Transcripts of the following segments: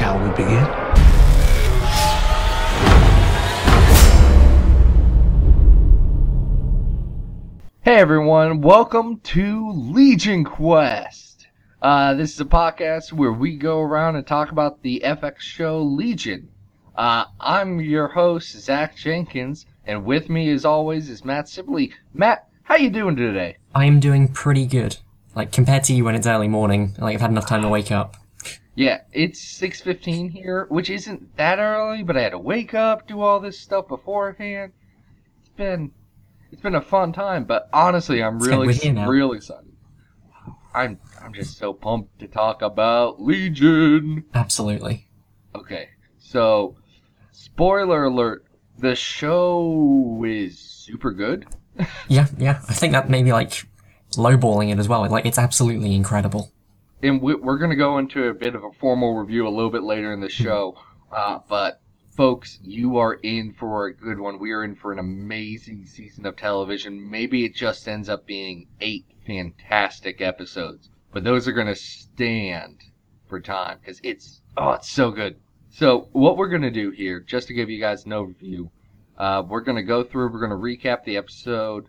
Shall we begin? Hey everyone, welcome to Legion Quest. Uh, this is a podcast where we go around and talk about the FX show Legion. Uh, I'm your host Zach Jenkins, and with me, as always, is Matt Sibley. Matt, how you doing today? I'm doing pretty good. Like compared to you when it's early morning, like I've had enough time to wake up. Yeah, it's 6:15 here, which isn't that early, but I had to wake up, do all this stuff beforehand. It's been it's been a fun time, but honestly, I'm good really we're here now. really excited. I'm I'm just so pumped to talk about Legion. Absolutely. Okay, so spoiler alert: the show is super good. Yeah, yeah. I think that maybe like lowballing it as well. Like it's absolutely incredible. And we- we're going to go into a bit of a formal review a little bit later in the show. Uh, but folks, you are in for a good one. We are in for an amazing season of television. Maybe it just ends up being eight fantastic episodes, but those are going to stand for time because it's oh, it's so good. So what we're going to do here, just to give you guys an overview, uh, we're going to go through. We're going to recap the episode,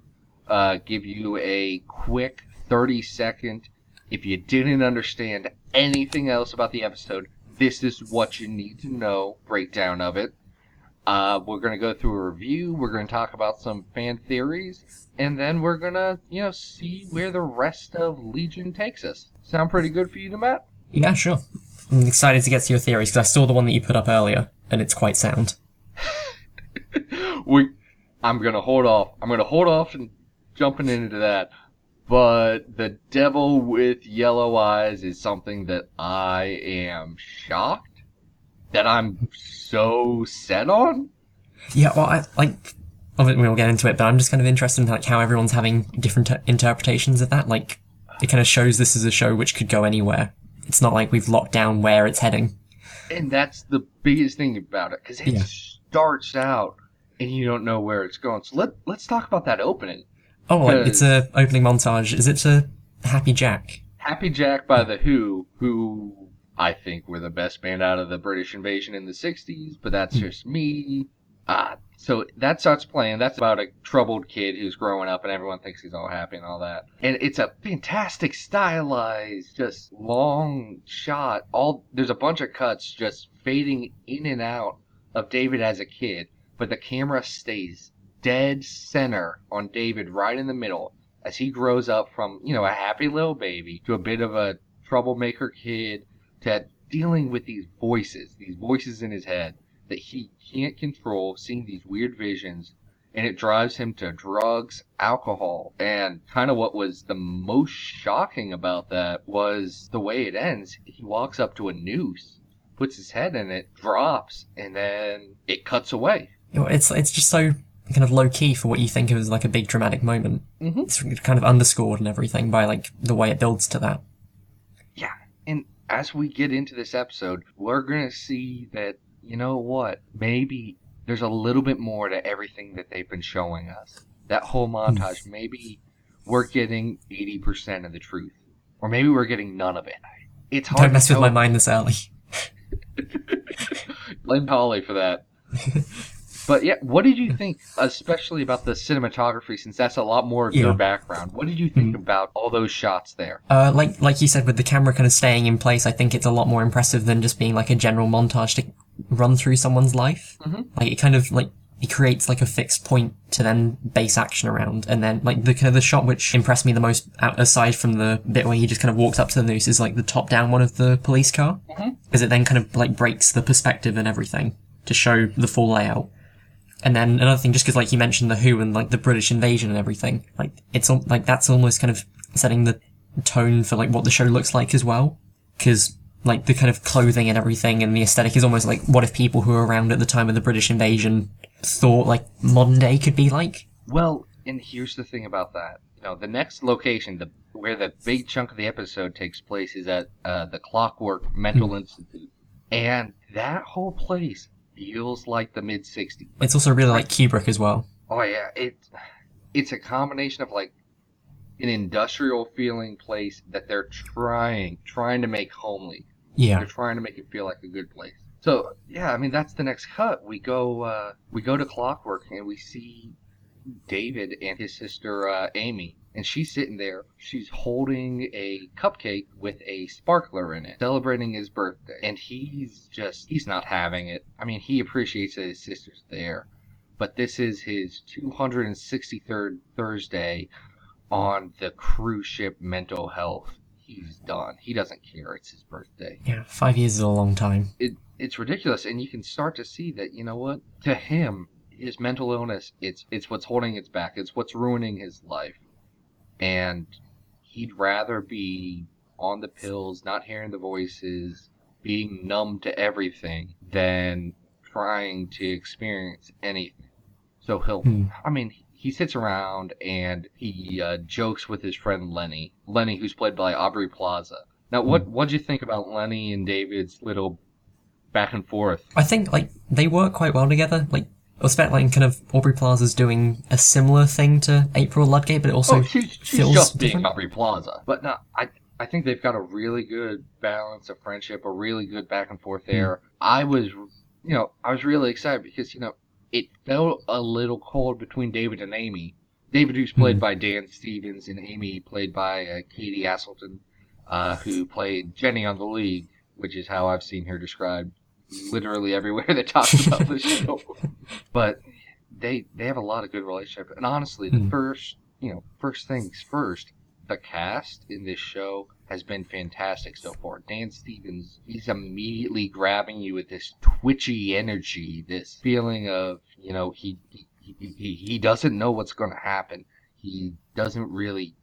uh, give you a quick thirty second if you didn't understand anything else about the episode, this is what you need to know. Breakdown of it. Uh, we're gonna go through a review. We're gonna talk about some fan theories, and then we're gonna, you know, see where the rest of Legion takes us. Sound pretty good for you, to Matt? Yeah, sure. I'm excited to get to your theories because I saw the one that you put up earlier, and it's quite sound. we, I'm gonna hold off. I'm gonna hold off and jumping into that. But the devil with yellow eyes is something that I am shocked that I'm so set on. Yeah, well, I like. We'll get into it, but I'm just kind of interested in like how everyone's having different t- interpretations of that. Like, it kind of shows this is a show which could go anywhere. It's not like we've locked down where it's heading. And that's the biggest thing about it because it Yeah. starts out and you don't know where it's going. So let let's talk about that opening. Oh, it's a opening montage. Is it to Happy Jack? Happy Jack by the Who, who I think were the best band out of the British invasion in the '60s, but that's just me. Uh, so that starts playing. That's about a troubled kid who's growing up, and everyone thinks he's all happy and all that. And it's a fantastic stylized, just long shot. All there's a bunch of cuts just fading in and out of David as a kid, but the camera stays dead center on David right in the middle as he grows up from, you know, a happy little baby to a bit of a troublemaker kid to dealing with these voices, these voices in his head that he can't control, seeing these weird visions, and it drives him to drugs, alcohol, and kind of what was the most shocking about that was the way it ends. He walks up to a noose, puts his head in it, drops, and then it cuts away. It's it's just so kind of low key for what you think of as like a big dramatic moment. Mhm. It's kind of underscored and everything by like the way it builds to that. Yeah, and as we get into this episode, we're going to see that, you know what, maybe there's a little bit more to everything that they've been showing us. That whole montage, maybe we're getting 80% of the truth. Or maybe we're getting none of it. It's hard Don't mess to with my mind this early. Blame Polly for that. but yeah, what did you think, especially about the cinematography, since that's a lot more of your background? What did you think about all those shots there? Uh, like like you said, with the camera kind of staying in place, I think it's a lot more impressive than just being like a general montage to run through someone's life. Mhm. Like it kind of like it creates like a fixed point to then base action around, and then like the kind of the shot which impressed me the most, aside from the bit where he just kind of walks up to the noose, is like the top down one of the police car, Mhm. because it then kind of like breaks the perspective and everything to show the full layout. And then another thing, just because like you mentioned the Who and like the British invasion and everything, like it's al- like that's almost kind of setting the tone for like what the show looks like as well. Because like the kind of clothing and everything and the aesthetic is almost like what if people who were around at the time of the British invasion thought like modern day could be like. Well, and here's the thing about that. You know, the next location, the where the big chunk of the episode takes place, is at uh, the Clockwork Mental Institute, and that whole place feels like the mid '60s. It's also really like Kubrick as well. Oh yeah, it it's a combination of like an industrial feeling place that they're trying trying to make homely. Yeah. They're trying to make it feel like a good place. So yeah, I mean that's the next cut. We go uh, we go to Clockwork and we see David and his sister uh, Amy, and she's sitting there. She's holding a cupcake with a sparkler in it, celebrating his birthday. And he's just he's not having it. I mean, he appreciates that his sister's there, but this is his 263rd Thursday on the cruise ship mental health. He's done. He doesn't care. It's his birthday Yeah. Five years is a long time. it it's ridiculous and you can start to see that you know what to him his mental illness it's it's what's holding its back it's what's ruining his life and he'd rather be on the pills not hearing the voices being numb to everything than trying to experience anything so he'll Hmm. i mean he sits around and he uh, jokes with his friend lenny lenny who's played by aubrey plaza now what what'd you think about lenny and david's little back and forth. I think like they work quite well together. Like I expect like kind of Aubrey Plaza's doing a similar thing to April Ludgate, but it also oh, she's, she's feels just being different. Aubrey Plaza. But no, I I think they've got a really good balance of friendship, a really good back and forth Hmm. there. I was, you know, I was really excited because you know it felt a little cold between David and Amy. David, who's played Hmm. by Dan Stevens, and Amy, played by uh, Katie Aselton, uh, who played Jenny on the League, which is how I've seen her described literally everywhere that talks about the show. But they they have a lot of good relationship, and honestly, the Hmm. first you know first things first, the cast in this show has been fantastic so far. Dan Stevens, he's immediately grabbing you with this twitchy energy, this feeling of you know he he he, he doesn't know what's going to happen. He doesn't really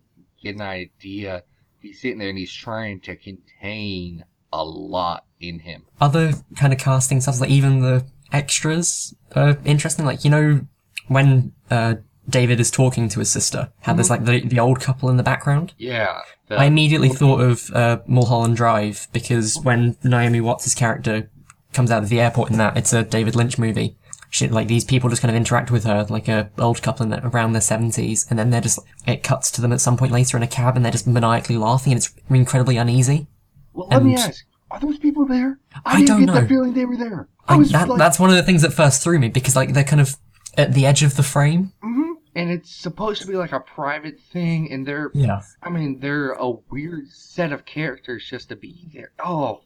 get an idea. He's sitting there and he's trying to contain a lot in him. other kind of casting stuff, like even the extras are interesting. Like you know when uh, David is talking to his sister, how there's like the the old couple in the background. Yeah. the- I immediately thought of uh, Mulholland Drive because when Naomi Watts' character comes out of the airport in that, it's a David Lynch movie. She, like these people just kind of interact with her like a old couple in the, around their seventies, and then they're just it cuts to them at some point later in a cab, and they're just maniacally laughing, and it's incredibly uneasy. Well, let me ask: Are those people there? I, I didn't don't get know. the feeling they were there. I, I, was that, like, that's one of the things that first threw me because like they're kind of at the edge of the frame. mhm. and it's supposed to be like a private thing, and they're, Yeah. I mean, they're a weird set of characters just to be there. Oh,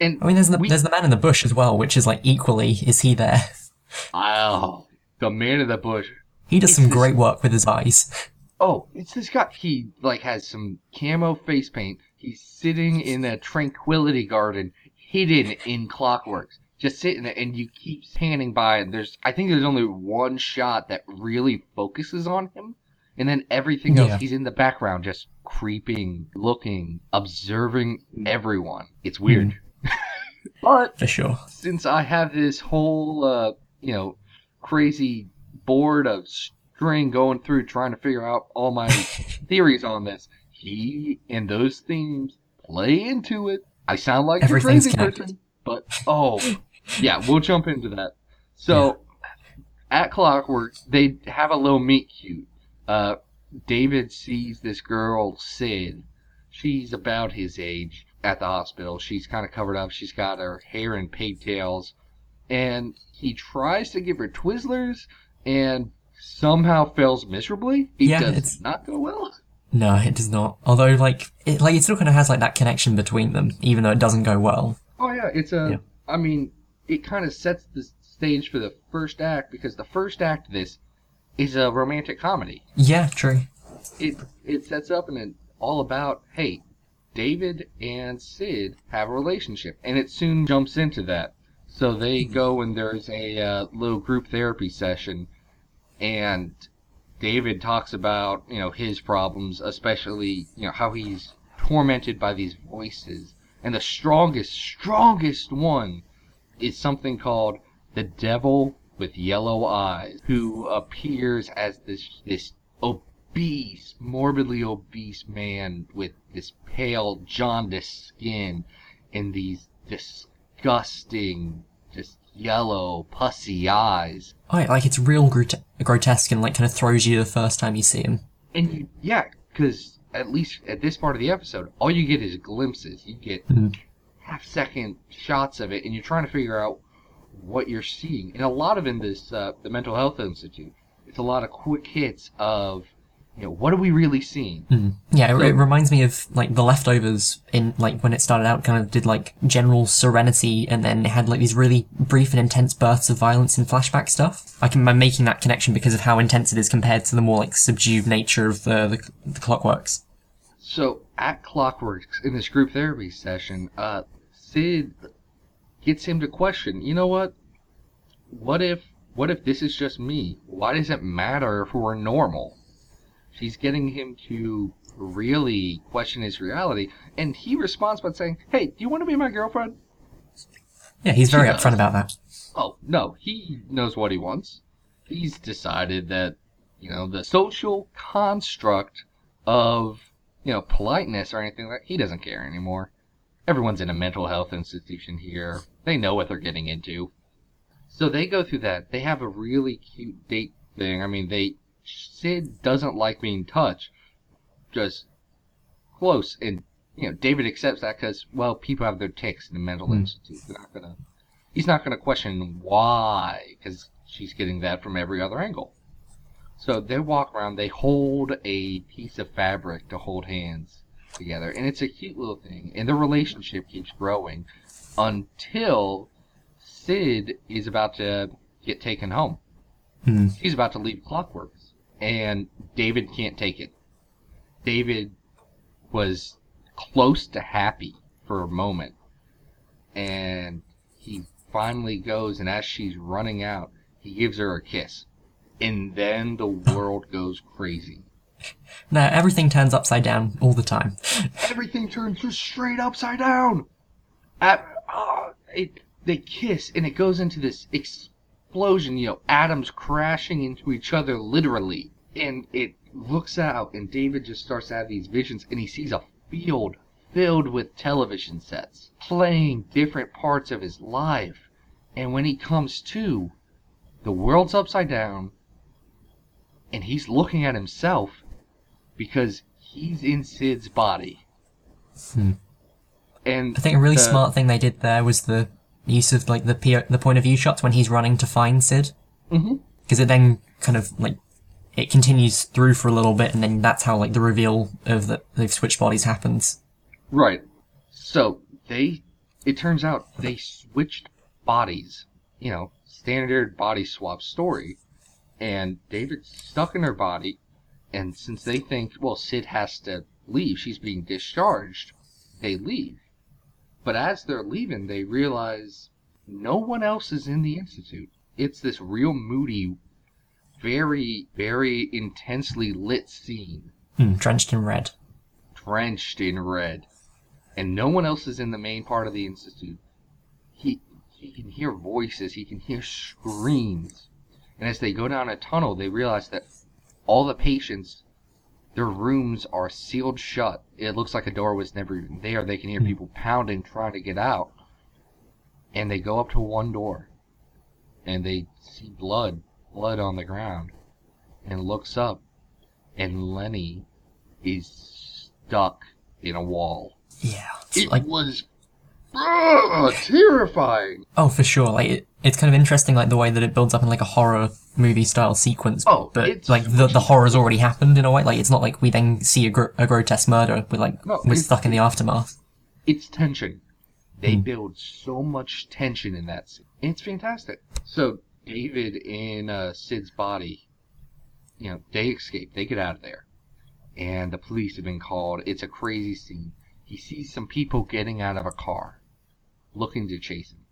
and I mean, there's the we- there's the man in the bush as well, which is like equally is he there? oh, the man in the bush. He does It's some this- great work with his eyes. Oh, it's this guy. He like has some camo face paint. He's sitting in a tranquility garden, hidden in clockworks, just sitting there, and you keep panning by. And there's, I think there's only one shot that really focuses on him, and then everything else, Yeah. he's in the background, just creeping, looking, observing everyone. It's weird. but For sure. since I have this whole, uh, you know, crazy board of string going through trying to figure out all my theories on this, he and those themes play into it. I sound like a crazy connected. person, but oh, yeah, we'll jump into that. So, at Clockwork, they have a little meet cute. Uh, David sees this girl, Sid. She's about his age at the hospital. She's kind of covered up. She's got her hair in pigtails. And he tries to give her Twizzlers and somehow fails miserably. It Yeah, does it's- not go well. No, it does not. Although, like, it like it still kind of has like that connection between them, even though it doesn't go well. Oh, yeah. It's a. Yeah. I mean, it kind of sets the stage for the first act because the first act of this is a romantic comedy. Yeah, true. it it sets up and it's all about hey david and sid have a relationship and it soon jumps into that so they go and there's a uh, little group therapy session and david talks about you know his problems especially you know how he's tormented by these voices. And the strongest strongest one is something called the devil with yellow eyes who appears as this this obese, morbidly obese man with this pale, jaundiced skin and these disgusting, yellow, pussy eyes. Oh, yeah, like it's real grot- grotesque and like kind of throws you the first time you see him. And you, yeah, because at least at this part of the episode, all you get is glimpses. You get Mhm. half second shots of it, and you're trying to figure out what you're seeing. And a lot of in this, uh, the Mental Health Institute, it's a lot of quick hits of, you know, what are we really seeing? Mm. Yeah, it, So- it reminds me of like the leftovers in like when it started out, kind of did like general serenity, and then it had like these really brief and intense bursts of violence and flashback stuff. I can, I'm making that connection because of how intense it is compared to the more like subdued nature of the the, the Clockworks. So at Clockworks in this group therapy session, uh, Sid gets him to question. You know what? What if what if this is just me? Why does it matter if we're normal? She's getting him to really question his reality, and he responds by saying, "Hey, do you want to be my girlfriend?" Yeah, he's very upfront about that. Oh, no, he knows what he wants. He's decided that, you know, the social construct of, you know, politeness or anything like that, he doesn't care anymore. Everyone's in a mental health institution here. They know what they're getting into. So they go through that. They have a really cute date thing. I mean, they Sid doesn't like being touched. Just close and you know, David accepts that because, well, people have their ticks in the mental Hmm. institute. They're not gonna he's not going to question why, because she's getting that from every other angle. So they walk around, they hold a piece of fabric to hold hands together, and it's a cute little thing. And their relationship keeps growing until Sid is about to get taken home. Hmm. He's about to leave Clockworks, and David can't take it. David was close to happy for a moment, and he finally goes, and as she's running out, he gives her a kiss. And then the world goes crazy. Now everything turns upside down all the time. Everything turns just straight upside down. At, ah, it, they kiss, and it goes into this explosion, you know, atoms crashing into each other literally. And it looks out, and David just starts to have these visions, and he sees a field filled with television sets playing different parts of his life. And when he comes to, the world's upside down, and he's looking at himself because he's in Sid's body. Hmm. And I think a really the- smart thing they did there was the use of like the P- the point of view shots when he's running to find Sid, Mhm. because it then kind of like it continues through for a little bit, and then that's how like the reveal of the they've switched bodies happens. Right. So they, it turns out they switched bodies. You know, standard body swap story. And David's stuck in her body. And since they think, well, Sid has to leave, she's being discharged, they leave. But as they're leaving, they realize no one else is in the Institute. It's this real moody, very, very intensely lit scene Hmm, drenched in red. drenched in red, and no one else is in the main part of the institute. He he can hear voices, he can hear screams, and as they go down a tunnel, they realize that all the patients, their rooms are sealed shut. It looks like a door was never even there. They can hear Hmm. people pounding, trying to get out, and they go up to one door, and they see blood, blood on the ground, and looks up, and Lenny is stuck in a wall. Yeah, It like was ugh, terrifying. oh for sure. Like it, it's kind of interesting, like the way that it builds up in like a horror movie style sequence. Oh, but it's- like the the horror's already happened in a way. Like it's not like we then see a, gr- a grotesque murder. We're like No, we're stuck in the aftermath. It's tension. They Hmm. build so much tension in that scene. It's fantastic. So David in uh, Sid's body, you know, they escape. They get out of there, and the police have been called. It's a crazy scene. He sees some people getting out of a car, looking to chase him,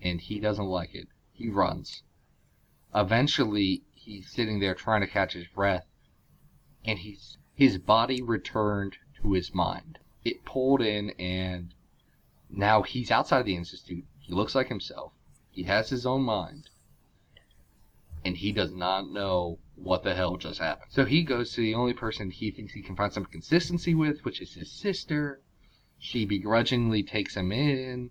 and he doesn't like it. He runs. Eventually, he's sitting there trying to catch his breath, and he's his body returned to his mind. It pulled in, and now he's outside the institute. He looks like himself. He has his own mind, and he does not know what the hell just happened. So he goes to the only person he thinks he can find some consistency with, which is his sister. She begrudgingly takes him in.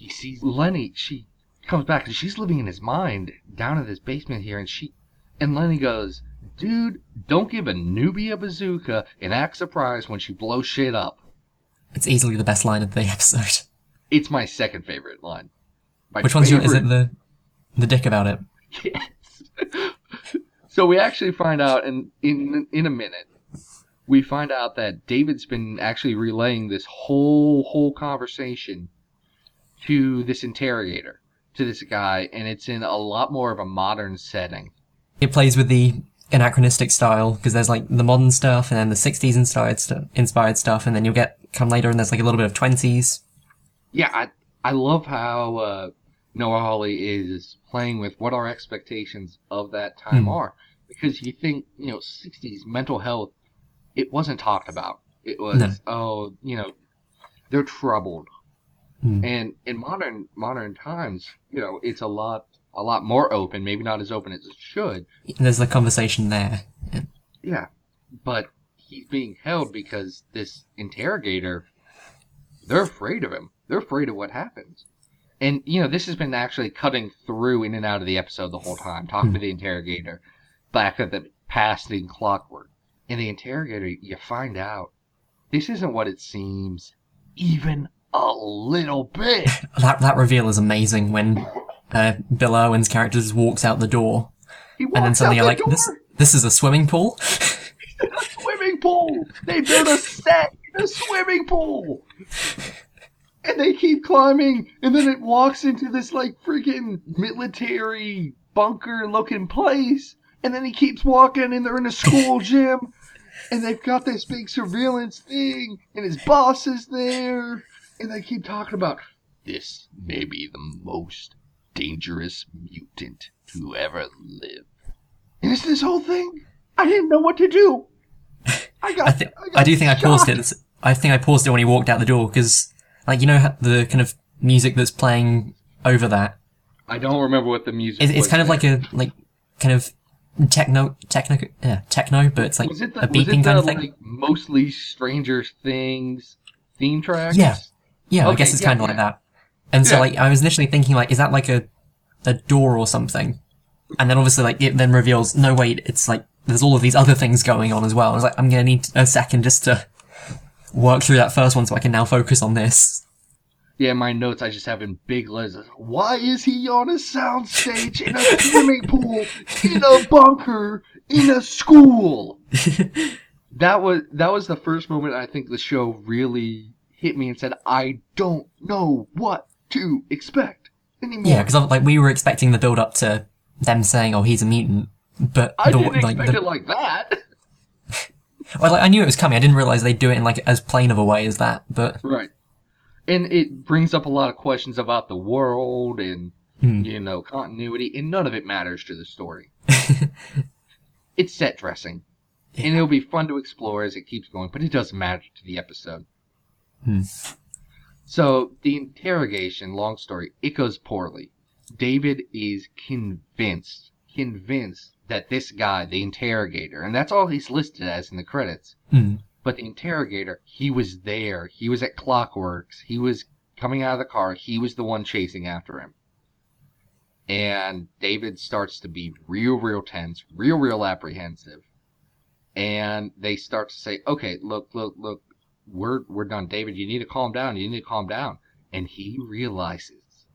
He sees Lenny. She comes back and she's living in his mind down in this basement here, and she and Lenny goes, "Dude, don't give a newbie a bazooka and act surprised when she blows shit up." It's easily the best line of the episode. It's my second favorite line. My Which one's your? Is it the the dick about it? Yes. so we actually find out in in in a minute. We find out that David's been actually relaying this whole whole conversation to this interrogator, to this guy, and it's in a lot more of a modern setting. It plays with the anachronistic style because there's like the modern stuff and then the 60s inspired stuff, inspired stuff, and then you'll get come later and there's like a little bit of 20s. Yeah, I I love how uh, Noah Hawley is playing with what our expectations of that time Hmm. are, because you think you know '60s mental health, it wasn't talked about. It was No. oh you know they're troubled, Hmm. and in modern modern times, you know it's a lot a lot more open. Maybe not as open as it should. There's the conversation there. Yeah, but he's being held because this interrogator, they're afraid of him. They're afraid of what happens. And, you know, this has been actually cutting through in and out of the episode the whole time, talking to the interrogator back at the past in clockwork. And the interrogator, you find out this isn't what it seems, even a little bit. That that reveal is amazing when uh, Bill Irwin's character just walks out the door He walks and then suddenly out you're the like, this door. this is a swimming pool. a swimming pool. They built a set in a swimming pool. And they keep climbing, and then it walks into this like freaking military bunker looking place. And then he keeps walking, and they're in a school gym, and they've got this big surveillance thing, and his boss is there, and they keep talking about this may be the most dangerous mutant to ever live. And it's this whole thing. I didn't know what to do. I got. I, th- got I do think I paused shocked. it. I think I paused it when he walked out the door because, like, you know, the kind of music that's playing over that. I don't remember what the music. It, it's was kind of like a like kind of techno techno yeah, techno, but it's like was it the, a was it beeping the, kind of thing. like mostly Stranger Things theme track? Yeah. Yeah, I guess it's yeah, kind of yeah. like that. And so, Yeah. like, I was initially thinking, like, is that like a a door or something? And then obviously, like, it then reveals, no, wait, it's like there's all of these other things going on as well. I was like, I'm gonna need a second just to work through that first one so I can now focus on this. Yeah, my notes I just have in big letters. Why is he on a soundstage in a swimming pool in a bunker in a school? that was that was the first moment I think the show really hit me and said, I don't know what to expect anymore. Yeah, because like we were expecting the build up to them saying, "Oh, he's a mutant," but I the, didn't like, expect the, it like that. well, like, I knew it was coming. I didn't realize they'd do it in like as plain of a way as that. But Right. And it brings up a lot of questions about the world and, Hmm. you know, continuity, and none of it matters to the story. it's set dressing. And it'll be fun to explore as it keeps going, but it doesn't matter to the episode. Hmm. So, the interrogation, long story, it goes poorly. David is convinced, convinced that this guy, the interrogator, and that's all he's listed as in the credits, hmm, but the interrogator, he was there. He was at Clockworks. He was coming out of the car. He was the one chasing after him. And David starts to be real, real tense, real, real apprehensive. And they start to say, okay, look, look, look, we're, we're done. David, you need to calm down. You need to calm down. And he realizes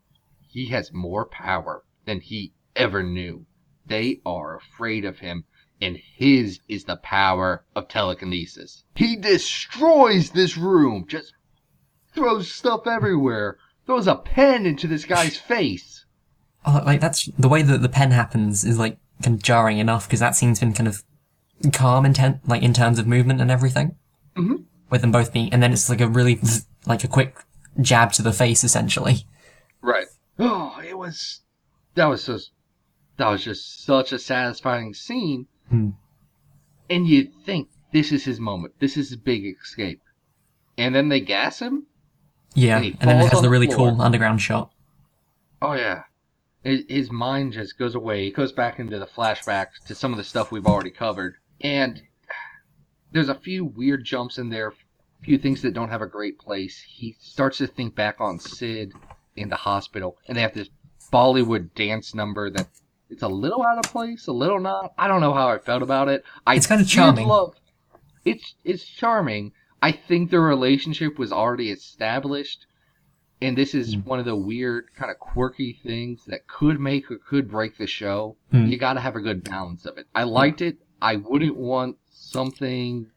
he has more power than he ever knew. They are afraid of him and his is the power of telekinesis. He destroys this room, just throws stuff everywhere, throws a pen into this guy's face. Oh, like that's the way that the pen happens is like kind of jarring enough because that scene's been kind of calm intent, like in terms of movement and everything, Mhm. With them both being, and then it's like a really like a quick jab to the face essentially. Right. Oh, it was. That was just. That was just such a satisfying scene. Hmm. And you'd think this is his moment. This is his big escape. And then they gas him? Yeah, And and, he then it has the the really floor. cool underground shot. Oh yeah. His his mind just goes away. He goes back into the flashbacks to some of the stuff we've already covered. And there's a few weird jumps in there, a few things that don't have a great place. He starts to think back on Sid in the hospital, and they have this Bollywood dance number that it's a little out of place, a little not. I don't know how I felt about it. I It's kinda charming. Love, it's it's charming. I think the relationship was already established, and this is Mm. one of the weird, kind of quirky things that could make or could break the show. Mm. You got to have a good balance of it. I liked it. I wouldn't want something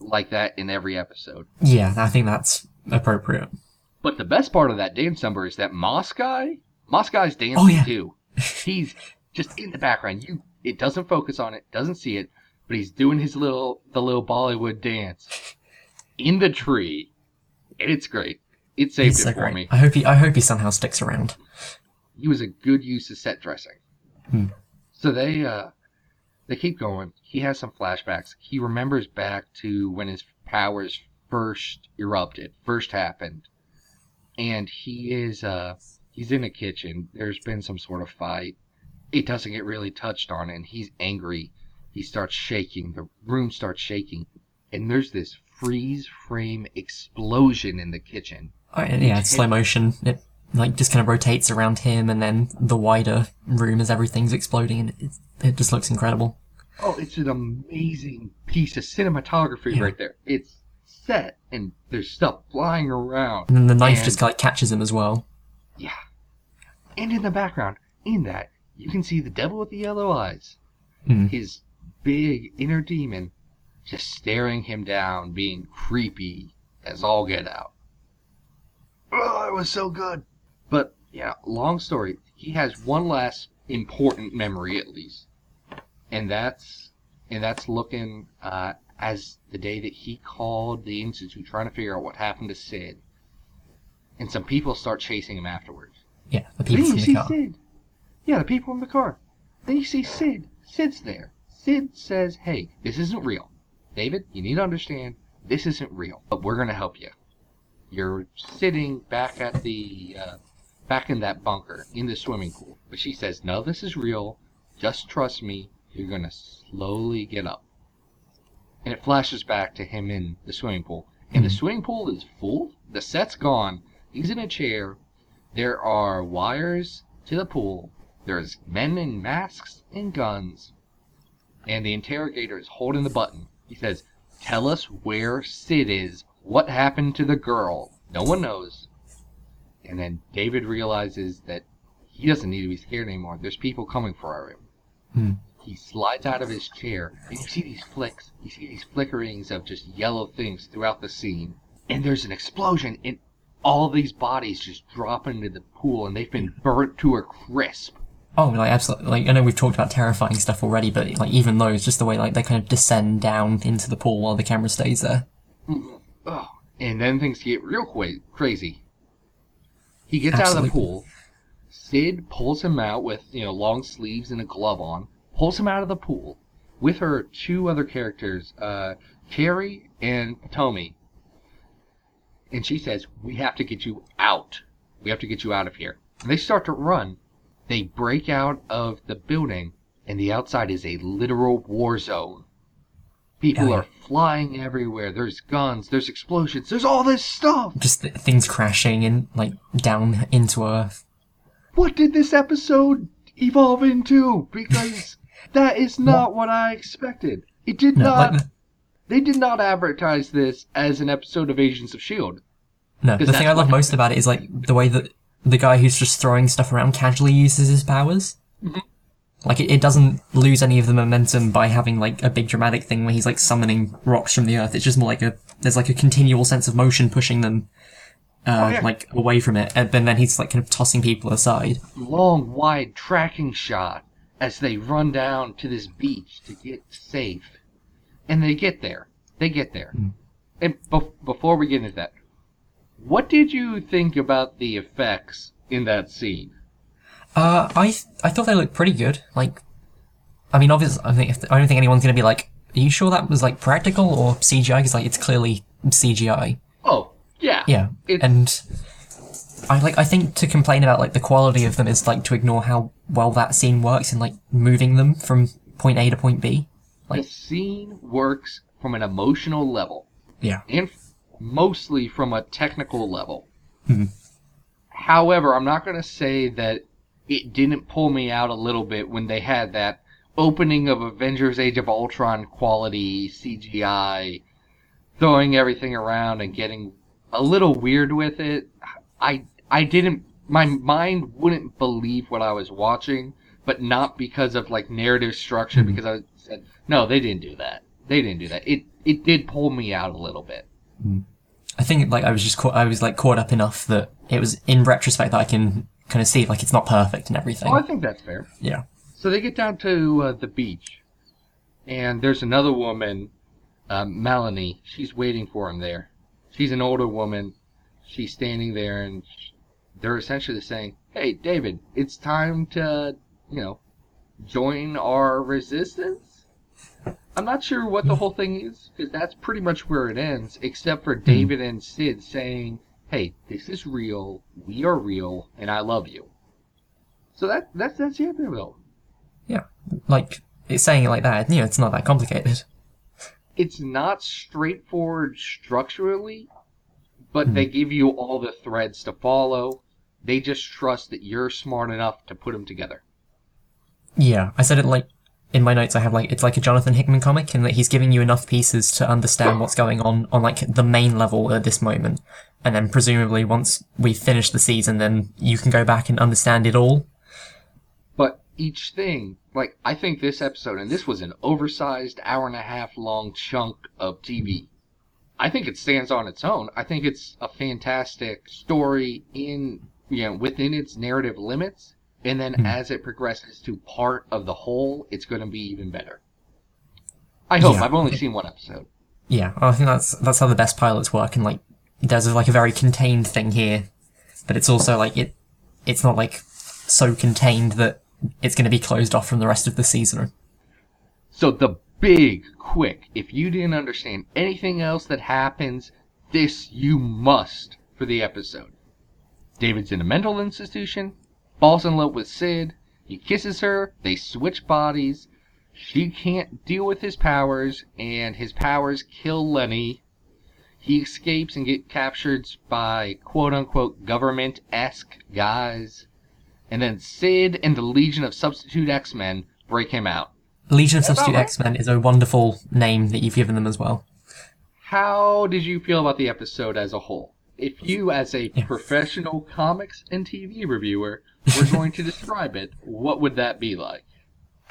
like that in every episode. Yeah, I think that's appropriate. But the best part of that dance number is that Moss guy, Moss guy's dancing Oh, yeah. too. He's just in the background. You, it doesn't focus on it, doesn't see it, but he's doing his little, the little Bollywood dance in the tree, and it's great. It saved He's it so for great. me. I hope he I hope he somehow sticks around. He was a good use of set dressing. Hmm. So they, uh, they keep going. He has some flashbacks. He remembers back to when his powers first erupted, first happened, and he is uh he's in a kitchen. There's been some sort of fight. It doesn't get really touched on, and he's angry. He starts shaking. The room starts shaking, and there's this freeze frame explosion in the kitchen. Oh, and yeah, it's slow motion. It like just kind of rotates around him, and then the wider room as everything's exploding, and it, it just looks incredible. Oh, it's an amazing piece of cinematography Yeah. right there. It's set, and there's stuff flying around. And then the knife And- just like catches him as well. Yeah. And in the background, in that, you can see the devil with the yellow eyes. Hmm. His big inner demon just staring him down, being creepy as all get out. Oh, it was so good. But, yeah, long story. He has one last important memory, at least. And that's, and that's looking, uh, as the day that he called the Institute trying to figure out what happened to Sid. And some people start chasing him afterwards. Yeah, the people then you the see car. Sid. Yeah, the people in the car. Then you see Sid. Sid's there. Sid says, "Hey, this isn't real. David, you need to understand, this isn't real. But we're gonna help you. You're sitting back at the, uh, back in that bunker in the swimming pool." But she says, "No, this is real. Just trust me. You're gonna slowly get up." And it flashes back to him in the swimming pool. And the Mhm. swimming pool is full. The set's gone. He's in a chair. There are wires to the pool. There's men in masks and guns. And the interrogator is holding the button. He says, Tell us where Sid is. What happened to the girl? No one knows. And then David realizes that he doesn't need to be scared anymore. There's people coming for him. Hmm. He slides out of his chair, and you see these flicks. You see these flickerings of just yellow things throughout the scene. And there's an explosion, and all these bodies just drop into the pool, and they've been burnt to a crisp. Oh, like absolutely. Like I know we've talked about terrifying stuff already, but like even those, just the way like they kind of descend down into the pool while the camera stays there. Oh, and then things get real qua- crazy. He gets out of the pool. Sid pulls him out with, you know, long sleeves and a glove on. Pulls him out of the pool. With her two other characters, uh, Cherry and Ptonomy. And she says, We have to get you out. We have to get you out of here. And they start to run. They break out of the building, and the outside is a literal war zone. People yeah. are flying everywhere. There's guns, there's explosions, there's all this stuff. Just th- things crashing and like down into Earth. What did this episode evolve into? Because that is not what I expected. It did No, not. like the, They did not advertise this as an episode of Agents of Shield. no. The thing I love most about it is like the way that the guy who's just throwing stuff around casually uses his powers. Mhm. Like it, it doesn't lose any of the momentum by having like a big dramatic thing where he's like summoning rocks from the earth. It's just more like a there's like a continual sense of motion pushing them uh, Oh, yeah. like away from it, and then he's like kind of tossing people aside. Long, wide tracking shot as they run down to this beach to get safe, and they get there. They get there. Mm. And bef- before we get into that, what did you think about the effects in that scene? Uh, I th- I thought they looked pretty good. Like, I mean, obviously, I think I don't think anyone's gonna be like, "Are you sure that was like practical or CGI?" Because like it's clearly CGI. Oh, yeah. Yeah, It- and I like I think to complain about like the quality of them is like to ignore how well that scene works in like moving them from point A to point B. Like, the scene works from an emotional level. Yeah. and f- mostly from a technical level. Mhm. However, I'm not going to say that it didn't pull me out a little bit when they had that opening of Avengers Age of Ultron quality CGI throwing everything around and getting a little weird with it. I I didn't my mind wouldn't believe what I was watching, but not because of like narrative structure mm-hmm. because I said no, they didn't do that. They didn't do that. It it did pull me out a little bit. Mm-hmm. I think like I was just caught, I was like caught up enough that it was in retrospect that I can kind of see like it's not perfect and everything. Oh, I think that's fair. yeah. So they get down to uh, the beach, and there's another woman, um, Melanie. She's waiting for him there. She's an older woman. She's standing there, and sh- they're essentially saying, "Hey, David, it's time to, you know, join our resistance." I'm not sure what the whole thing is, because that's pretty much where it ends, except for David and Sid saying, "Hey, this is real. We are real, and I love you." So that that's that's the end of it. Yeah. Like it's saying it like that, you know, it's not that complicated. it's not straightforward structurally, but hmm. they give you all the threads to follow. They just trust that you're smart enough to put them together. Yeah, I said it like in my notes. I have like it's like a Jonathan Hickman comic, in that he's giving you enough pieces to understand what's going on on like the main level at this moment, and then presumably once we finish the season, then you can go back and understand it all. But each thing, like, I think this episode, and this was an oversized hour and a half long chunk of TV. I think it stands on its own. I think it's a fantastic story in, you know, within its narrative limits. And then hmm. as it progresses to part of the whole, it's going to be even better. I hope. Yeah. I've only seen one episode. Yeah, I think that's that's how the best pilots work, and like there's like a very contained thing here, but it's also like it it's not like so contained that it's going to be closed off from the rest of the season. So the big, quick, if you didn't understand anything else that happens, this you must for the episode. David's in a mental institution, falls in love with Sid, he kisses her, they switch bodies, she can't deal with his powers, and his powers kill Lenny. He escapes and get captured by quote unquote government esque guys. And then Sid and the Legion of Substitute X Men break him out. Legion of Substitute right. X Men is a wonderful name that you've given them as well. How did you feel about the episode as a whole? If you, as a professional comics and TV reviewer, were going to describe it, what would that be like?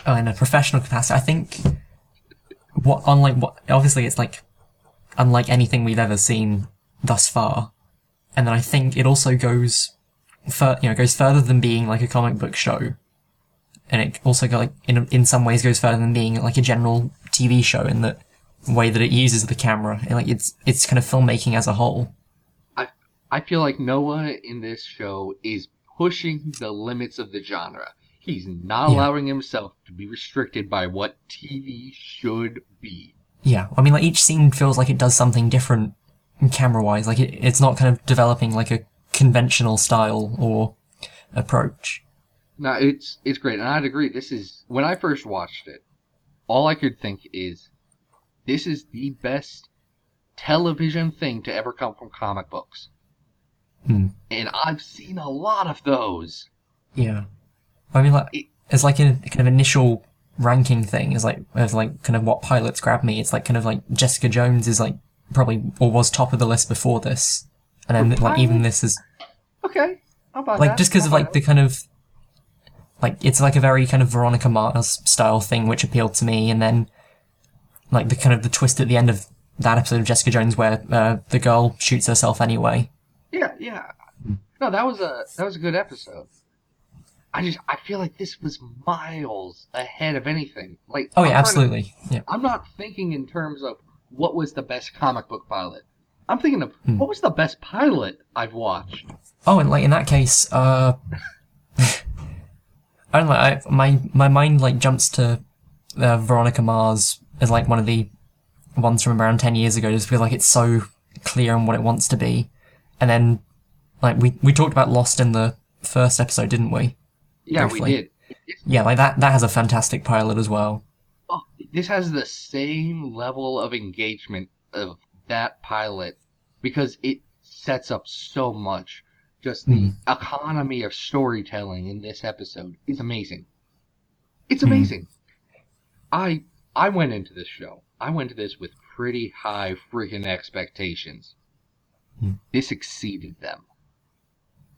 Oh, in a professional capacity, I think what unlike what obviously it's like unlike anything we've ever seen thus far, and then I think it also goes fur you know goes further than being like a comic book show, and it also go like in in some ways goes further than being like a general TV show in the way that it uses the camera. And like it's it's kind of filmmaking as a whole. I feel like Noah in this show is pushing the limits of the genre. He's not Yeah. allowing himself to be restricted by what TV should be. Yeah, I mean, like each scene feels like it does something different camera wise. Like it, it's not kind of developing like a conventional style or approach. No, it's it's great, and I'd agree. This is when I first watched it, all I could think is, this is the best television thing to ever come from comic books. Hmm. And I've seen a lot of those. Yeah, I mean, like It- it's like a kind of initial ranking thing. Is like of like kind of what pilots grab me. It's like kind of like Jessica Jones is like probably or was top of the list before this, and then like even this is Okay, how about like that? just because of like the kind of like it's like a very kind of Veronica Mars style thing which appealed to me, and then like the kind of the twist at the end of that episode of Jessica Jones where uh, the girl shoots herself anyway. Yeah, yeah. No, that was a that was a good episode. I just I feel like this was miles ahead of anything. Like Oh yeah, trying to- absolutely. Yeah. I'm not thinking in terms of what was the best comic book pilot. I'm thinking of Hmm. what was the best pilot I've watched. Oh, and like in that case, uh, I don't know. I, my my mind like jumps to uh, Veronica Mars as like one of the ones from around ten years ago. Just feel like it's so clear on what it wants to be, and then like we we talked about Lost in the first episode, didn't we? Yeah, Briefly. we did. Yeah, like that that has a fantastic pilot as well. Oh, this has the same level of engagement of that pilot because it sets up so much. Just the economy of storytelling in this episode is amazing. It's Hmm. amazing. I I went into this show. I went to this with pretty high freaking expectations. This exceeded them.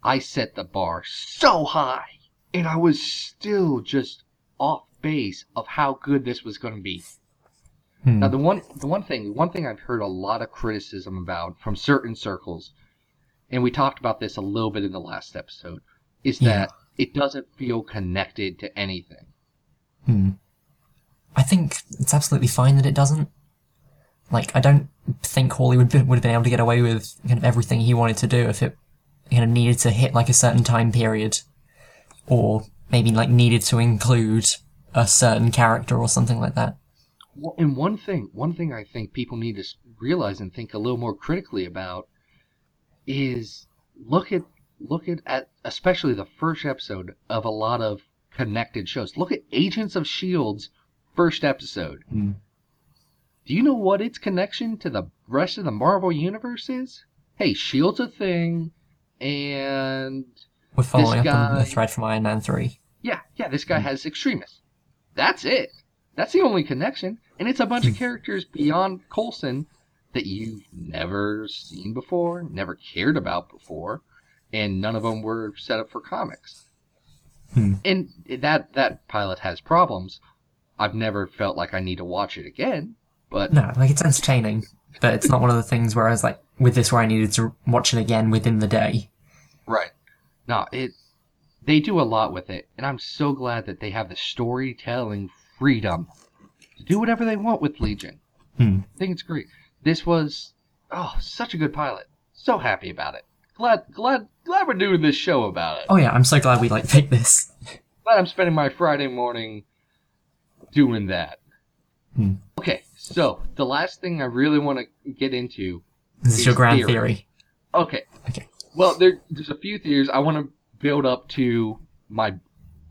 I set the bar so high, and I was still just off base of how good this was going to be. Hmm. Now the one the one thing one thing I've heard a lot of criticism about from certain circles, and we talked about this a little bit in the last episode, is Yeah. that it doesn't feel connected to anything. Hmm. I think it's absolutely fine that it doesn't. Like, I don't think Hawley would, be, would have been able to get away with kind of everything he wanted to do if it kind of needed to hit like a certain time period, or maybe like needed to include a certain character or something like that. Well, and one thing, one thing I think people need to realize and think a little more critically about is look at look at, at especially the first episode of a lot of connected shows. Look at Agents of Shield's first episode. Hmm. Do you know what its connection to the rest of the Marvel universe is? Hey, Shield's a thing, and We're following up on guy- the thread from Iron Man 3. yeah, yeah, this guy has extremists. That's it. That's the only connection. And it's a bunch of characters beyond Coulson that you've never seen before, never cared about before, and none of them were set up for comics. Hmm. And that that pilot has problems. I've never felt like I need to watch it again, but No, like it's entertaining, but it's not one of the things where I was like, with this where I needed to watch it again within the day. Right. No, it they do a lot with it, and I'm so glad that they have the storytelling freedom to do whatever they want with Legion. Hmm. I think it's great. This was oh, such a good pilot. So happy about it. Glad glad glad we're doing this show about it. Oh yeah, I'm so glad we like picked this. Glad I'm spending my Friday morning doing that. Hmm. Okay, so the last thing I really want to get into This is your grand theory. theory. Okay. Okay. Well, there, there's a few theories I want to build up to my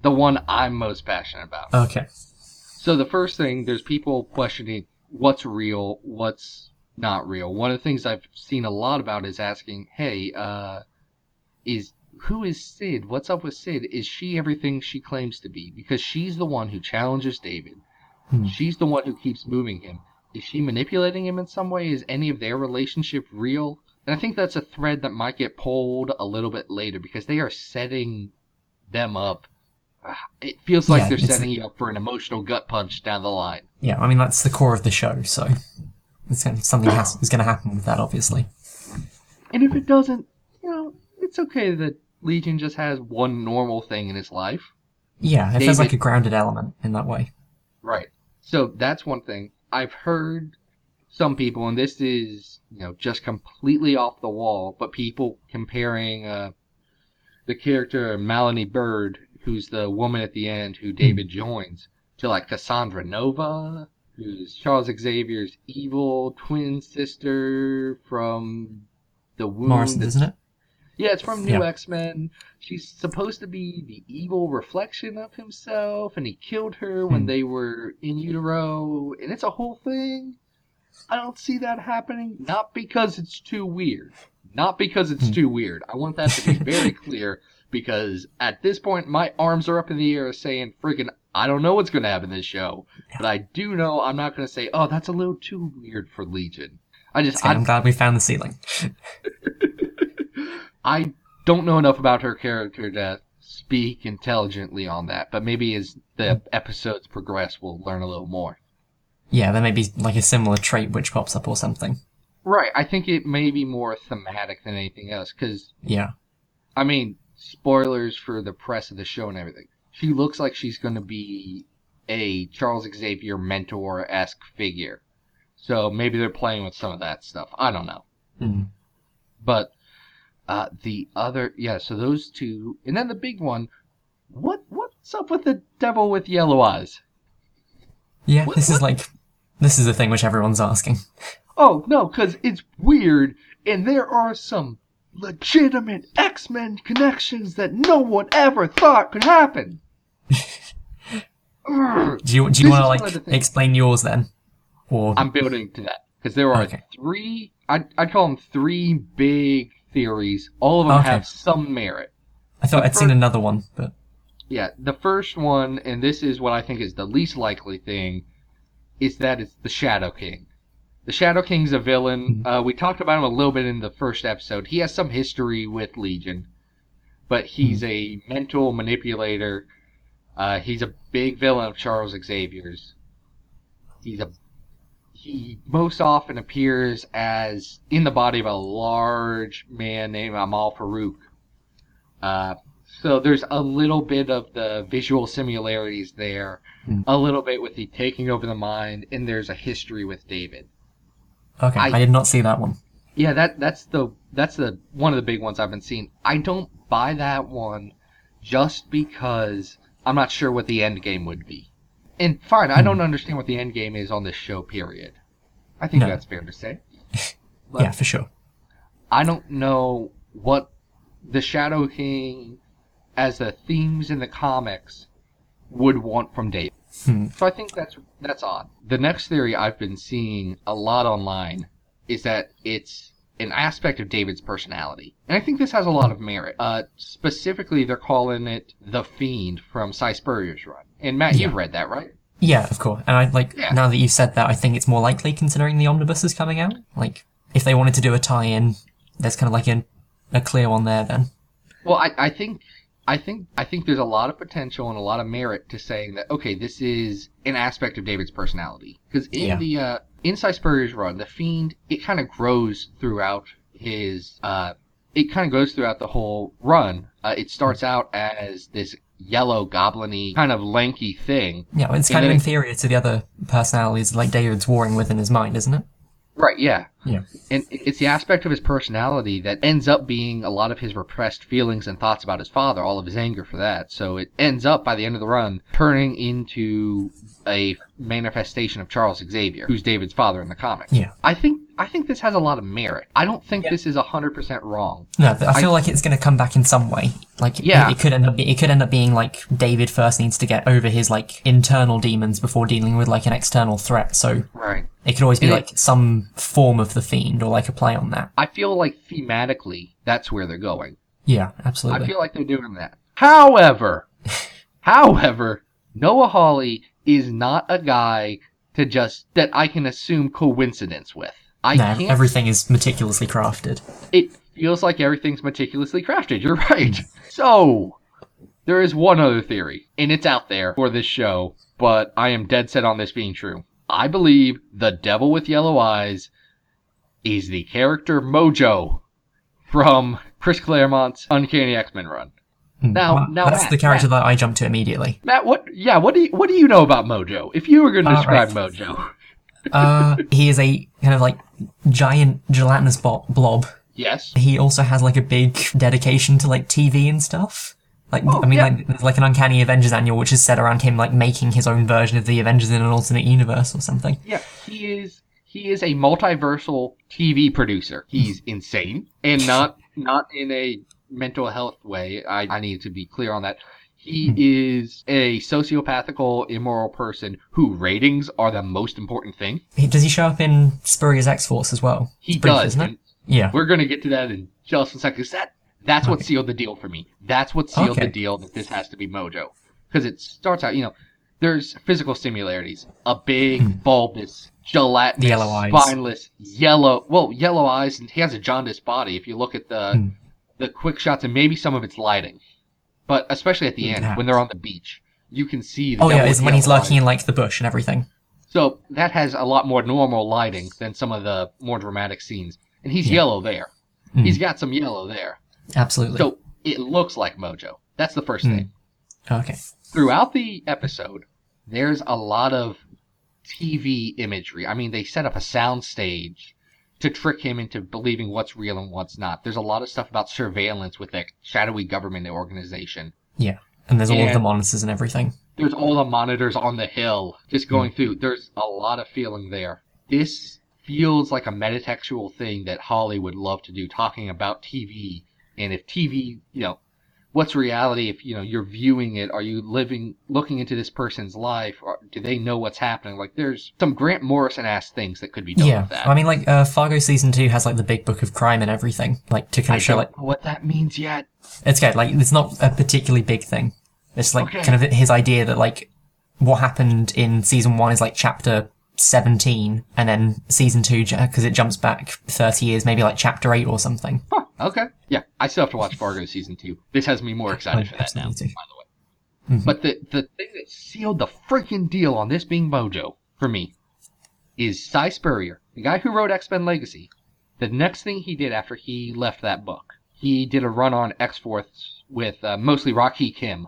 the one I'm most passionate about. Okay. So the first thing, there's people questioning what's real, what's not real. One of the things I've seen a lot about is asking, "Hey, uh, is who is Sid? What's up with Sid? Is she everything she claims to be? Because she's the one who challenges David. Hmm. She's the one who keeps moving him. Is she manipulating him in some way? Is any of their relationship real? And I think that's a thread that might get pulled a little bit later because they are setting them up. It feels like Yeah, they're setting you up for an emotional gut punch down the line. Yeah, I mean that's the core of the show, so it's gonna, something has, is going to happen with that, obviously. And if it doesn't, you know, it's okay that Legion just has one normal thing in his life. Yeah, if there's like a grounded element in that way. Right. So that's one thing. I've heard some people, and this is, you know, just completely off the wall, but people comparing uh, the character Melanie Bird, who's the woman at the end who David joins, to like Cassandra Nova, who's Charles Xavier's evil twin sister from the wound. Morrison, isn't it? Yeah, it's from New Yeah. X Men. She's supposed to be the evil reflection of himself, and he killed her when Hmm. they were in utero, and it's a whole thing. I don't see that happening. Not because it's too weird. Not because it's Hmm. too weird. I want that to be very clear because at this point, my arms are up in the air saying, freaking, I don't know what's going to happen in this show. But I do know I'm not going to say, oh, that's a little too weird for Legion. I just, Okay, I I'm glad we found the ceiling. I don't know enough about her character to speak intelligently on that, but maybe as the episodes progress, we'll learn a little more. Yeah, there may be like a similar trait which pops up or something. Right. I think it may be more thematic than anything else, because, Yeah. I mean, spoilers for the press of the show and everything. She looks like she's going to be a Charles Xavier mentor esque figure. So maybe they're playing with some of that stuff. I don't know. Mm. But uh, the other, yeah, so those two, and then the big one. What what's up with the devil with yellow eyes? Yeah, What- this is like this is the thing which everyone's asking. Oh no, because it's weird, and there are some legitimate X Men connections that no one ever thought could happen. Urgh. Do you do you want to one of the like explain yours then? Or I'm building to that because there are Okay. three. I I call them three big theories. All of them Okay. have some merit. I thought I'd seen another one, but Yeah, the first one, and this is what I think is the least likely thing, is that it's the Shadow King. The Shadow King's a villain. Uh, we talked about him a little bit in the first episode. He has some history with Legion, but he's a mental manipulator. Uh, he's a big villain of Charles Xavier's. He's a he most often appears as in the body of a large man named Amal Farouk. Uh, so there's a little bit of the visual similarities there, Hmm. a little bit with the taking over the mind, and there's a history with David. Okay, I, I- did not see that one. Yeah, that that's the that's the one of the big ones I've been seeing. I don't buy that one just because I'm not sure what the end game would be. And fine, I don't understand what the end game is on this show. Period. I think No. that's fair to say. But- yeah, for sure. I don't know what the Shadow King, as the themes in the comics, would want from David. Hmm. So I think that's that's odd. The next theory I've been seeing a lot online is that it's an aspect of David's personality, and I think this has a lot of merit. Uh, specifically, they're calling it the Fiend from Si Spurrier's run. And Matt, you've read that, right? Yeah, of course. And I like Yeah. now that you've said that, I think it's more likely considering the omnibus is coming out. Like, if they wanted to do a tie-in, there's kind of like a, a clear one there. Then Well, I, I think I think I think there's a lot of potential and a lot of merit to saying that okay, this is an aspect of David's personality because in Yeah. the uh, Inside Spurrier's run, the fiend it kind of grows throughout his uh, it kind of goes throughout the whole run. Uh, it starts out as this yellow goblin-y kind of lanky thing. yeah, it's kind of inferior to the other personalities like David's warring with in his mind, isn't it? Right, yeah. Yeah. And it's the aspect of his personality that ends up being a lot of his repressed feelings and thoughts about his father, all of his anger for that. So it ends up by the end of the run turning into a manifestation of Charles Xavier, who's David's father in the comics. Yeah. I think I think this has a lot of merit. I don't think this is hundred percent wrong. No, but I feel like it's going to come back in some way. Like, Yeah. it, it could end up. Be, it could end up being like David first needs to get over his like internal demons before dealing with like an external threat. So Right. it could always be Yeah. like some form of the fiend or like a play on that. I feel like thematically that's where they're going. Yeah, absolutely. I feel like they're doing that. However, however, Noah Hawley is not a guy to just that I can assume coincidence with. I no, can't. everything is meticulously crafted. it feels like everything's meticulously crafted. You're right. So there is one other theory, and it's out there for this show, but I am dead set on this being true. I believe the Devil with Yellow Eyes is the character Mojo from Chris Claremont's Uncanny X Men run. Now- Well, now, Hmm. that's Matt, the character Matt. that I jumped to immediately. Matt, what? Yeah, what do you what do you know about Mojo? If you were going to Uh, describe right. Mojo, Uh, he is a kind of like giant gelatinous blob. yes, He also has like a big dedication to like TV and stuff. Like, Oh, I mean, yeah. like, there's like an Uncanny Avengers annual, which is set around him like making his own version of the Avengers in an alternate universe or something. yeah, he is he is a multiversal TV producer. He's insane and not not in a mental health way. I, I need to be clear on that. He is a sociopathical, immoral person who ratings are the most important thing. He, does he show up in Spurrier's X Force as well? He It's does. isn't it? Yeah. We're gonna get to that in just a second. That that's what Okay. sealed the deal for me. That's what sealed Okay. the deal that this has to be Mojo, because it starts out. You know, there's physical similarities. A big, bulbous, gelatinous, Hmm. Yellow eyes. spineless, yellow. Well, yellow eyes, and he has a jaundiced body. If you look at the Hmm. the quick shots and maybe some of its lighting, but especially at the end when they're on the beach, you can see. The Oh yeah, when he's lurking eyes. in like the bush and everything. So that has a lot more normal lighting than some of the more dramatic scenes, and he's Yeah. yellow there. Hmm. He's got some yellow there. Absolutely. So it looks like Mojo. That's the first Hmm. thing. okay. Throughout the episode, there's a lot of TV imagery. I mean, they set up a sound stage to trick him into believing what's real and what's not. There's a lot of stuff about surveillance with that shadowy government organization. Yeah. And there's all of the monitors and everything. There's all the monitors on the hill just hmm. going through. There's a lot of feeling there. This feels like a metatextual thing that Hawley would love to do, talking about TV. And if TV, you know, what's reality? If, you know, you're viewing it, are you living, looking into this person's life? Or do they know what's happening? Like, there's some Grant Morrison ass things that could be done Yeah. with that. I mean, like uh, Fargo season two has like the big book of crime and everything, like to kind I of show don't like know what that means yet. it's good. Like it's not a particularly big thing. It's like Okay. kind of his idea that like what happened in season one is like chapter 17, and then season two because it jumps back 30 years, maybe like chapter eight or something. Huh, okay. Yeah, I still have to watch Fargo season two. This has me more excited for that now, by the way. Mhm. But the, the thing that sealed the freaking deal on this being Mojo for me is Si Spurrier, the guy who wrote X Men Legacy. The next thing he did after he left that book, he did a run on X Force with uh, mostly Rock-He Kim,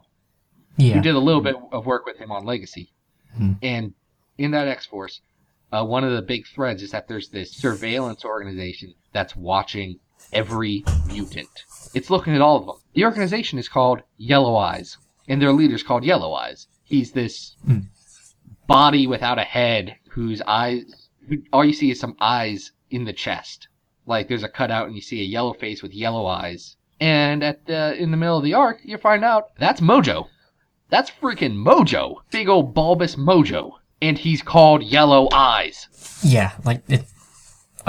Yeah. who did a little bit of work with him on Legacy. Mhm. And in that X Force, uh, one of the big threads is that there's this surveillance organization that's watching every mutant. It's looking at all of them. The organization is called Yellow Eyes, and their leader's called Yellow Eyes. He's this Hmm. body without a head whose eyes, all you see is some eyes in the chest. Like there's a cutout and you see a yellow face with yellow eyes. And at the, in the middle of the arc, you find out that's Mojo. That's freaking Mojo. Big old bulbous Mojo. And he's called Yellow Eyes. Yeah, like it.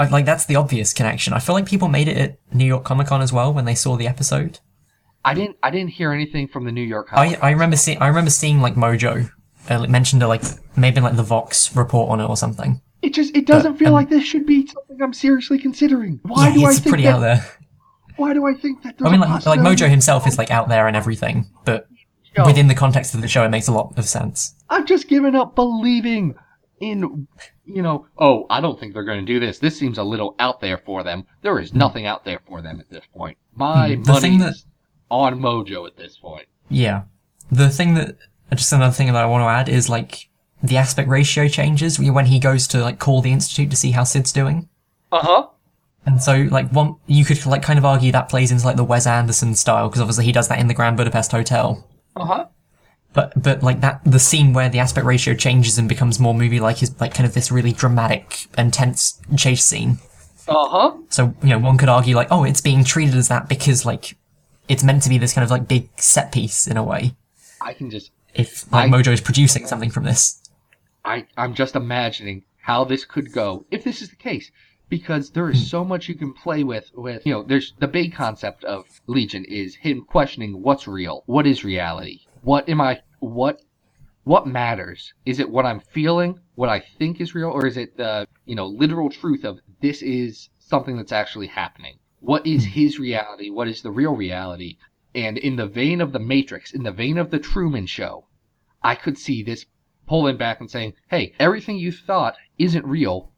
I, like that's the obvious connection. I feel like people made it at New York Comic Con as well when they saw the episode. I didn't I didn't hear anything from the New York I I remember seeing I remember seeing like Mojo uh, mentioned to like maybe like the Vox report on it or something. It just it doesn't But, feel um, like this should be something I'm seriously considering. Why yeah, do I it's think pretty that, out there. Why do I think that? I mean, like like Mojo himself is like out there and everything, but within the context of the show, it makes a lot of sense. I've just given up believing in, you know, oh, I don't think they're going to do this. This seems a little out there for them. There is nothing out there for them at this point. My Hmm. The money thing that- is on Mojo at this point. Yeah, the thing that just another thing that I want to add is like the aspect ratio changes when he goes to like call the institute to see how Sid's doing. Uh huh. And so, like, one you could like kind of argue that plays into like the Wes Anderson style because obviously he does that in the Grand Budapest Hotel. Uh huh. But but like that, the scene where the aspect ratio changes and becomes more movie-like is like kind of this really dramatic, intense chase scene. Uh huh. So you know, one could argue like, oh, it's being treated as that because like it's meant to be this kind of like big set piece in a way. I can just If like I- Mojo is producing something from this, I, I'm just imagining how this could go if this is the case. Because there is Hmm. so much you can play with with you know, there's the big concept of Legion is him questioning what's real, what is reality, what am I what what matters? Is it what I'm feeling, what I think is real, or is it the you know, literal truth of this is something that's actually happening? What is hmm. his reality? What is the real reality? And in the vein of the Matrix, in the vein of the Truman Show, I could see this pulling back and saying, "Hey, everything you thought isn't real,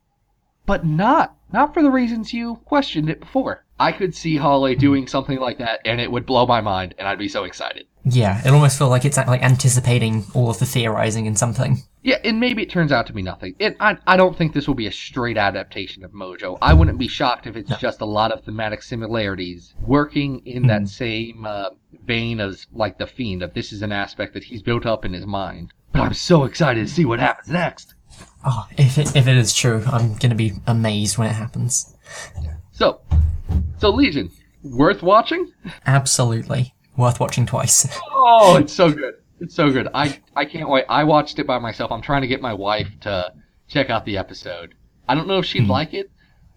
but not not for the reasons you questioned it before." I could see Hawley doing something like that, and it would blow my mind, and I'd be so excited. yeah, it almost feel like it's like anticipating all of the theorizing in something. Yeah, and maybe it turns out to be nothing. It, I, I don't think this will be a straight adaptation of Mojo. I wouldn't be shocked if it's just a lot of thematic similarities working in that same uh, vein as like the Fiend. Of this is an aspect that he's built up in his mind. But I'm so excited to see what happens next. Oh, if it, if it is true, I'm gonna be amazed when it happens. So, so Legion, worth watching? Absolutely worth watching twice. Oh, it's so good. It's so good. I I can't wait. I watched it by myself. I'm trying to get my wife to check out the episode. I don't know if she'd hmm. like it,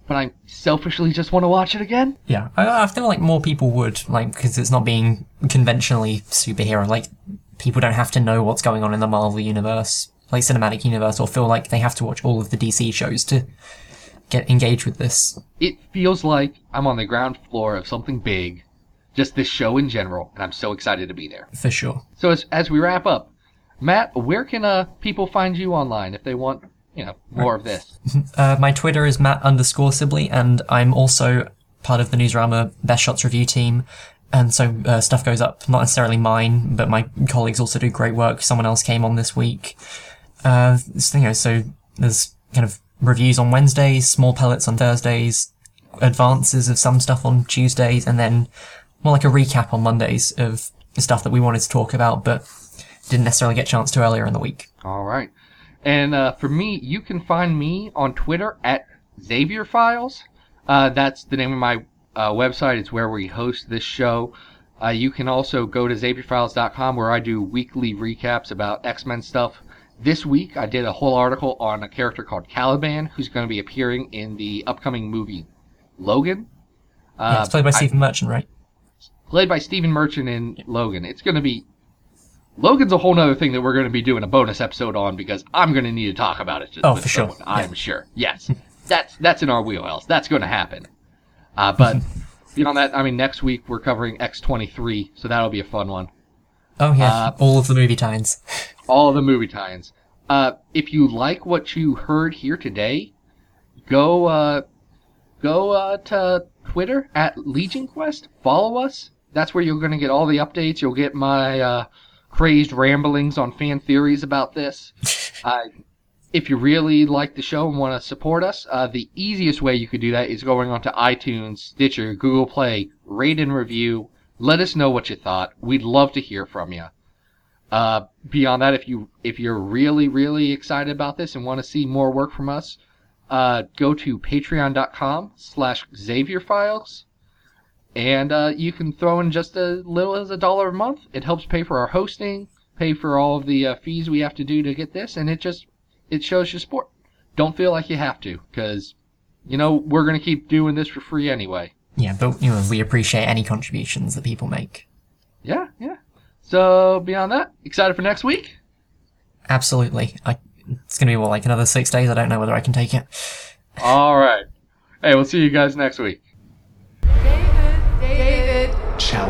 but I selfishly just want to watch it again. yeah, I, I feel like more people would like because it's not being conventionally superhero. Like people don't have to know what's going on in the Marvel universe, like cinematic universe, or feel like they have to watch all of the DC shows to get engaged with this. It feels like I'm on the ground floor of something big, just this show in general, and I'm so excited to be there. For sure. So as as we wrap up, Matt, where can uh people find you online if they want you know more of this? Uh, my Twitter is Matt underscore Sibley, and I'm also part of the Newsarama Best Shots review team. And so uh, stuff goes up, not necessarily mine, but my colleagues also do great work. Someone else came on this week. Uh, you know, so there's kind of reviews on Wednesdays, small pellets on Thursdays, advances of some stuff on Tuesdays, and then more like a recap on Mondays of stuff that we wanted to talk about, but didn't necessarily get a chance to earlier in the week. All right. And uh, for me, you can find me on Twitter at Xavier Files. Uh, that's the name of my uh, website. It's where we host this show. Uh, you can also go to XavierFiles.com where I do weekly recaps about X Men stuff. This week, I did a whole article on a character called Caliban, who's going to be appearing in the upcoming movie Logan. Uh, yeah, it's played by I- Stephen Merchant, right? played by Stephen Merchant in Logan. It's going to be Logan's a whole other thing that we're going to be doing a bonus episode on because I'm going to need to talk about it. Oh, for sure. someone, I'm sure. Yes, that's that's in our wheelhouse. That's going to happen. Uh, but beyond that, I mean, next week we're covering X23, so that'll be a fun one. Oh yeah, Uh, all of the movie tie-ins. all the movie tie-ins. Uh, if you like what you heard here today, go uh, go uh, to Twitter at Legion Quest. Follow us. That's where you're going to get all the updates. You'll get my uh, crazed ramblings on fan theories about this. uh, if you really like the show and want to support us, uh, the easiest way you could do that is going onto iTunes, Stitcher, Google Play, rate and review. Let us know what you thought. We'd love to hear from you. Uh, beyond that, if you if you're really really excited about this and want to see more work from us, uh, go to patreon.com slash Xavier Files, and uh, you can throw in just as little as a dollar a month. It helps pay for our hosting, pay for all of the uh, fees we have to do to get this, and it just it shows your support. Don't feel like you have to, because you know we're gonna keep doing this for free anyway. Yeah, but you know we appreciate any contributions that people make. Yeah, yeah. So beyond that, excited for next week? Absolutely. I, it's going to be more like another six days. I don't know whether I can take it. All right. Hey, we'll see you guys next week. David, David. Challenge.